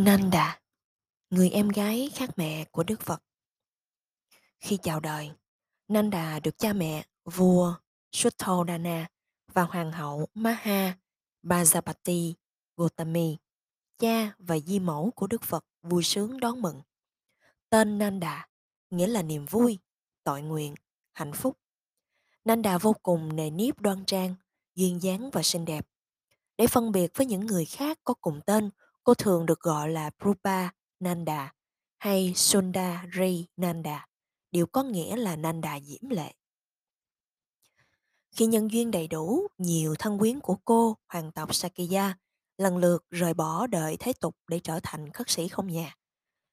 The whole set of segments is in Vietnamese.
Nanda, người em gái khác mẹ của Đức Phật. Khi chào đời, Nanda được cha mẹ vua Sutthodana và hoàng hậu Maha Bajapati Gautami, cha và di mẫu của Đức Phật vui sướng đón mừng. Tên Nanda nghĩa là niềm vui, tội nguyện, hạnh phúc. Nanda vô cùng nề nếp đoan trang, duyên dáng và xinh đẹp. Để phân biệt với những người khác có cùng tên Cô thường được gọi là Rupa Nanda hay Sundari Nanda, đều có nghĩa là Nanda diễm lệ. Khi nhân duyên đầy đủ, nhiều thân quyến của cô, hoàng tộc Sakya, lần lượt rời bỏ đời thế tục để trở thành khất sĩ không nhà.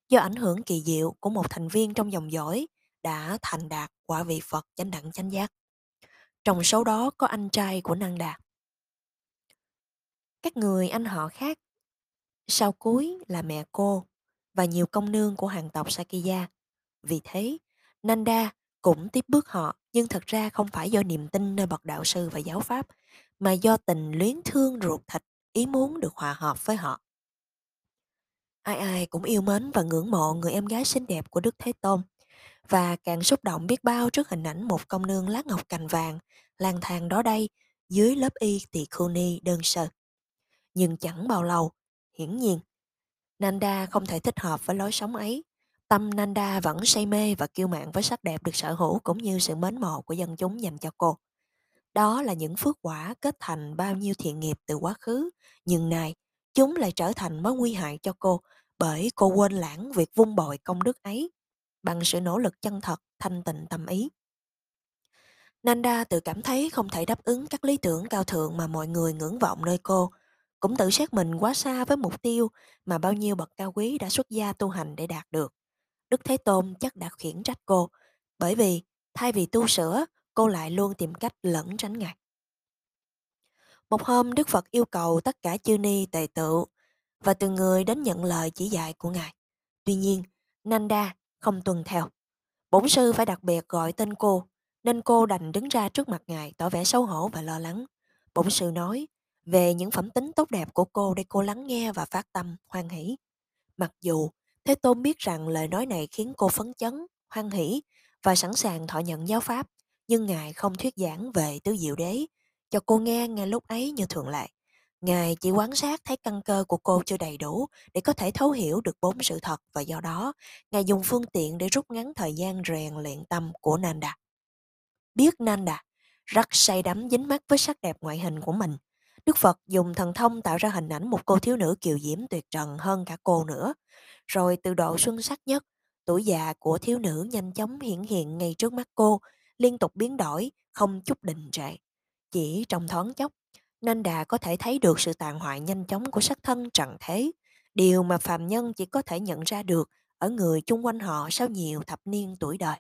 Do ảnh hưởng kỳ diệu của một thành viên trong dòng dõi đã thành đạt quả vị Phật chánh đẳng chánh giác. Trong số đó có anh trai của Nanda. Các người anh họ khác sau cuối là mẹ cô và nhiều công nương của hàng tộc Sakya. Vì thế, Nanda cũng tiếp bước họ nhưng thật ra không phải do niềm tin nơi bậc đạo sư và giáo pháp mà do tình luyến thương ruột thịt ý muốn được hòa hợp với họ. Ai ai cũng yêu mến và ngưỡng mộ người em gái xinh đẹp của Đức Thế Tôn và càng xúc động biết bao trước hình ảnh một công nương lát ngọc cành vàng lang thang đó đây dưới lớp y tỳ khu ni đơn sơ. Nhưng chẳng bao lâu, Hiển nhiên, Nanda không thể thích hợp với lối sống ấy. Tâm Nanda vẫn say mê và kiêu mạn với sắc đẹp được sở hữu cũng như sự mến mộ của dân chúng dành cho cô. Đó là những phước quả kết thành bao nhiêu thiện nghiệp từ quá khứ, nhưng nay chúng lại trở thành mối nguy hại cho cô bởi cô quên lãng việc vung bồi công đức ấy bằng sự nỗ lực chân thật, thanh tịnh tâm ý. Nanda tự cảm thấy không thể đáp ứng các lý tưởng cao thượng mà mọi người ngưỡng vọng nơi cô, cũng tự xét mình quá xa với mục tiêu mà bao nhiêu bậc cao quý đã xuất gia tu hành để đạt được. Đức Thế Tôn chắc đã khiển trách cô, bởi vì thay vì tu sửa, cô lại luôn tìm cách lẫn tránh Ngài. Một hôm Đức Phật yêu cầu tất cả chư ni tề tự và từng người đến nhận lời chỉ dạy của Ngài. Tuy nhiên, Nanda không tuân theo. Bổn sư phải đặc biệt gọi tên cô, nên cô đành đứng ra trước mặt Ngài tỏ vẻ xấu hổ và lo lắng. Bổn sư nói, về những phẩm tính tốt đẹp của cô để cô lắng nghe và phát tâm, hoan hỷ. Mặc dù Thế Tôn biết rằng lời nói này khiến cô phấn chấn, hoan hỷ và sẵn sàng thọ nhận giáo pháp, nhưng Ngài không thuyết giảng về tứ diệu đế, cho cô nghe ngay lúc ấy như thường lệ. Ngài chỉ quan sát thấy căn cơ của cô chưa đầy đủ để có thể thấu hiểu được bốn sự thật và do đó, Ngài dùng phương tiện để rút ngắn thời gian rèn luyện tâm của Nanda. Biết Nanda rất say đắm dính mắt với sắc đẹp ngoại hình của mình, Đức Phật dùng thần thông tạo ra hình ảnh một cô thiếu nữ kiều diễm tuyệt trần hơn cả cô nữa. Rồi từ độ xuân sắc nhất, tuổi già của thiếu nữ nhanh chóng hiển hiện ngay trước mắt cô, liên tục biến đổi, không chút đình trệ. Chỉ trong thoáng chốc, Nanda có thể thấy được sự tàn hoại nhanh chóng của sắc thân trần thế, điều mà phàm nhân chỉ có thể nhận ra được ở người chung quanh họ sau nhiều thập niên tuổi đời.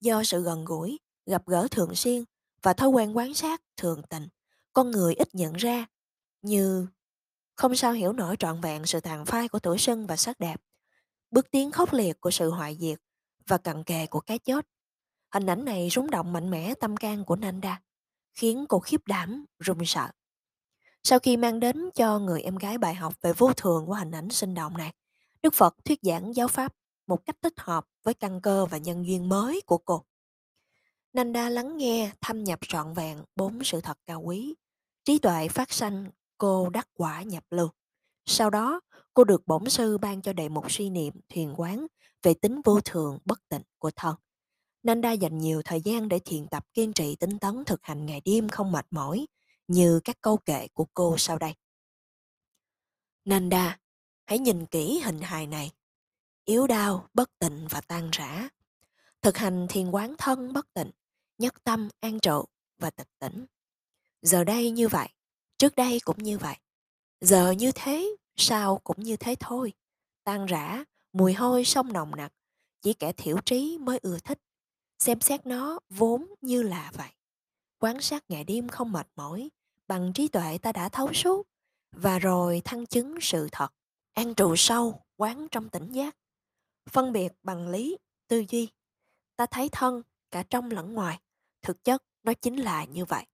Do sự gần gũi, gặp gỡ thường xuyên và thói quen quan sát thường tình, con người ít nhận ra, như không sao hiểu nổi trọn vẹn sự tàn phai của tuổi xuân và sắc đẹp, bước tiến khốc liệt của sự hoại diệt và cận kề của cái chết. Hình ảnh này rúng động mạnh mẽ tâm can của Nanda, khiến cô khiếp đảm, run sợ. Sau khi mang đến cho người em gái bài học về vô thường của hình ảnh sinh động này, Đức Phật thuyết giảng giáo pháp một cách thích hợp với căn cơ và nhân duyên mới của cô. Nanda lắng nghe, thâm nhập trọn vẹn bốn sự thật cao quý. Trí tuệ phát sanh, cô đắc quả nhập lưu. Sau đó, cô được bổn sư ban cho đệ mục suy niệm, thiền quán về tính vô thường, bất tịnh của thân. Nanda dành nhiều thời gian để thiền tập kiên trì tinh tấn thực hành ngày đêm không mệt mỏi, như các câu kệ của cô sau đây. Nanda, hãy nhìn kỹ hình hài này. Yếu đau, bất tịnh và tan rã. Thực hành thiền quán thân bất tịnh, nhất tâm an trụ và tịch tỉnh. Giờ đây như vậy, trước đây cũng như vậy. Giờ như thế, sau cũng như thế thôi. Tan rã, mùi hôi sông nồng nặc, chỉ kẻ thiểu trí mới ưa thích. Xem xét nó vốn như là vậy. Quán sát ngày đêm không mệt mỏi, bằng trí tuệ ta đã thấu suốt, và rồi thăng chứng sự thật. An trụ sâu, quán trong tỉnh giác. Phân biệt bằng lý, tư duy. Ta thấy thân, cả trong lẫn ngoài, Thực chất nó chính là như vậy.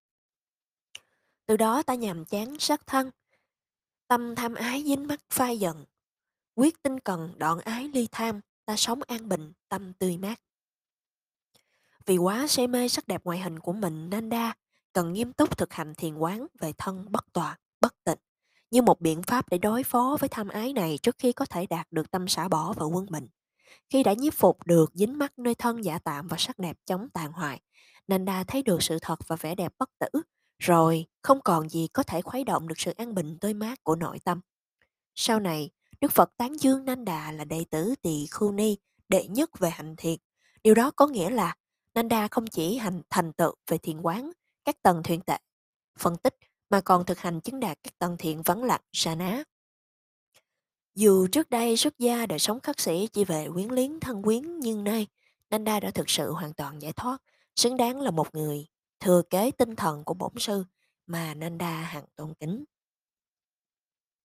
Từ đó ta nhàm chán sát thân. Tâm tham ái dính mắc phai dần, quyết tinh cần đoạn ái ly tham, ta sống an bình, tâm tươi mát. Vì quá say mê sắc đẹp ngoại hình của mình nên đa cần nghiêm túc thực hành thiền quán về thân bất tọa, bất tịnh như một biện pháp để đối phó với tham ái này trước khi có thể đạt được tâm xả bỏ và quân bình. Khi đã nhiếp phục được dính mắc nơi thân giả tạm và sắc đẹp chống tàn hoại, Nanda thấy được sự thật và vẻ đẹp bất tử, rồi không còn gì có thể khuấy động được sự an bình tươi mát của nội tâm. Sau này, Đức Phật tán dương Nanda là đệ tử Tỳ Khưu Ni, đệ nhất về hành thiền. Điều đó có nghĩa là Nanda không chỉ hành thành tựu về thiền quán, các tầng thiền tệ, phân tích, mà còn thực hành chứng đạt các tầng thiện vắng lặng, sa ná. Dù trước đây xuất gia đời sống khắc sĩ chỉ về quyến liếng thân quyến nhưng nay, Nanda đã thực sự hoàn toàn giải thoát, xứng đáng là một người thừa kế tinh thần của bổn sư mà Nanda hằng tôn kính.